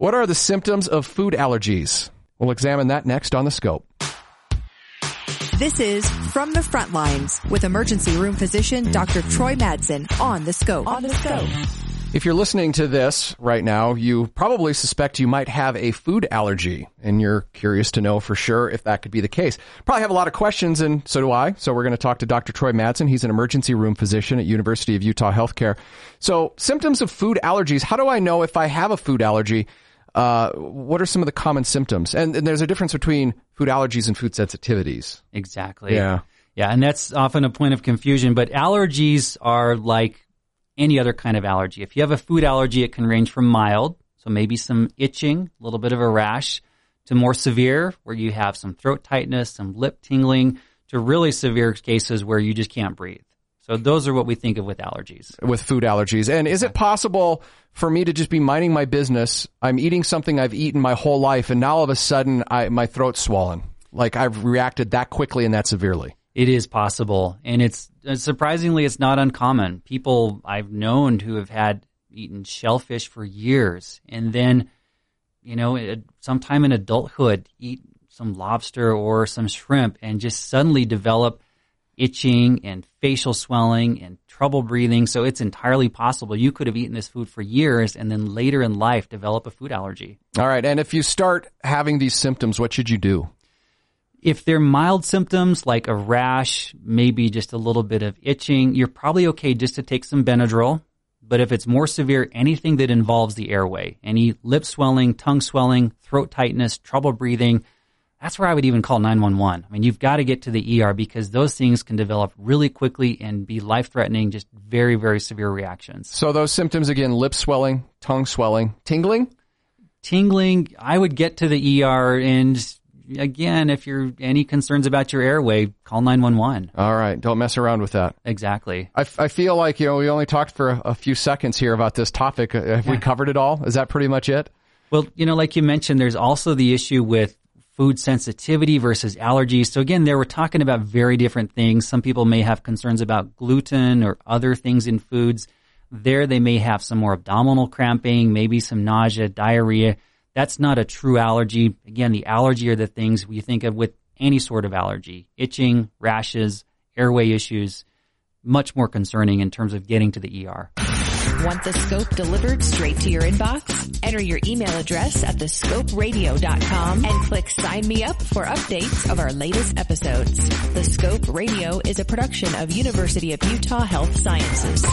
What are the symptoms of food allergies? We'll examine that next on the scope. This is From the Front Lines with emergency room physician Dr. Troy Madsen on the scope. On the scope. If you're listening to this right now, you probably suspect you might have a food allergy and you're curious to know for sure if that could be the case. Probably have a lot of questions and so do I. So we're going to talk to Dr. Troy Madsen. He's an emergency room physician at University of Utah Healthcare. So symptoms of food allergies. How do I know if I have a food allergy? Uh, what are some of the common symptoms? And, and there's a difference between food allergies and food sensitivities. Exactly. Yeah. Yeah. And that's often a point of confusion, but allergies are like any other kind of allergy. If you have a food allergy, it can range from mild, so maybe some itching, a little bit of a rash, to more severe, where you have some throat tightness, some lip tingling, to really severe cases where you just can't breathe. So those are what we think of with allergies. With food allergies. And is it possible for me to just be minding my business? I'm eating something I've eaten my whole life and now all of a sudden I, my throat's swollen. Like I've reacted that quickly and that severely. It is possible, and it's uh, surprisingly it's not uncommon. People I've known who have had eaten shellfish for years, and then, you know, sometime in adulthood, eat some lobster or some shrimp, and just suddenly develop itching and facial swelling and trouble breathing. So it's entirely possible you could have eaten this food for years and then later in life develop a food allergy. All right. And if you start having these symptoms, what should you do? If they're mild symptoms like a rash, maybe just a little bit of itching, you're probably okay just to take some Benadryl. But if it's more severe, anything that involves the airway, any lip swelling, tongue swelling, throat tightness, trouble breathing, that's where I would even call 911. I mean, you've got to get to the ER because those things can develop really quickly and be life threatening, just very, very severe reactions. So those symptoms again, lip swelling, tongue swelling, tingling? Tingling, I would get to the ER and again, if you're any concerns about your airway, call 911. All right. Don't mess around with that. Exactly. I, I feel like, you know, we only talked for a, a few seconds here about this topic. Uh, have yeah. we covered it all? Is that pretty much it? Well, you know, like you mentioned, there's also the issue with food sensitivity versus allergies. So again, there we're talking about very different things. Some people may have concerns about gluten or other things in foods. There they may have some more abdominal cramping, maybe some nausea, diarrhea. That's not a true allergy. Again, the allergy are the things we think of with any sort of allergy. Itching, rashes, airway issues, much more concerning in terms of getting to the ER. Want the scope delivered straight to your inbox? Enter your email address at thescoperadio.com and click sign me up for updates of our latest episodes. The Scope Radio is a production of University of Utah Health Sciences.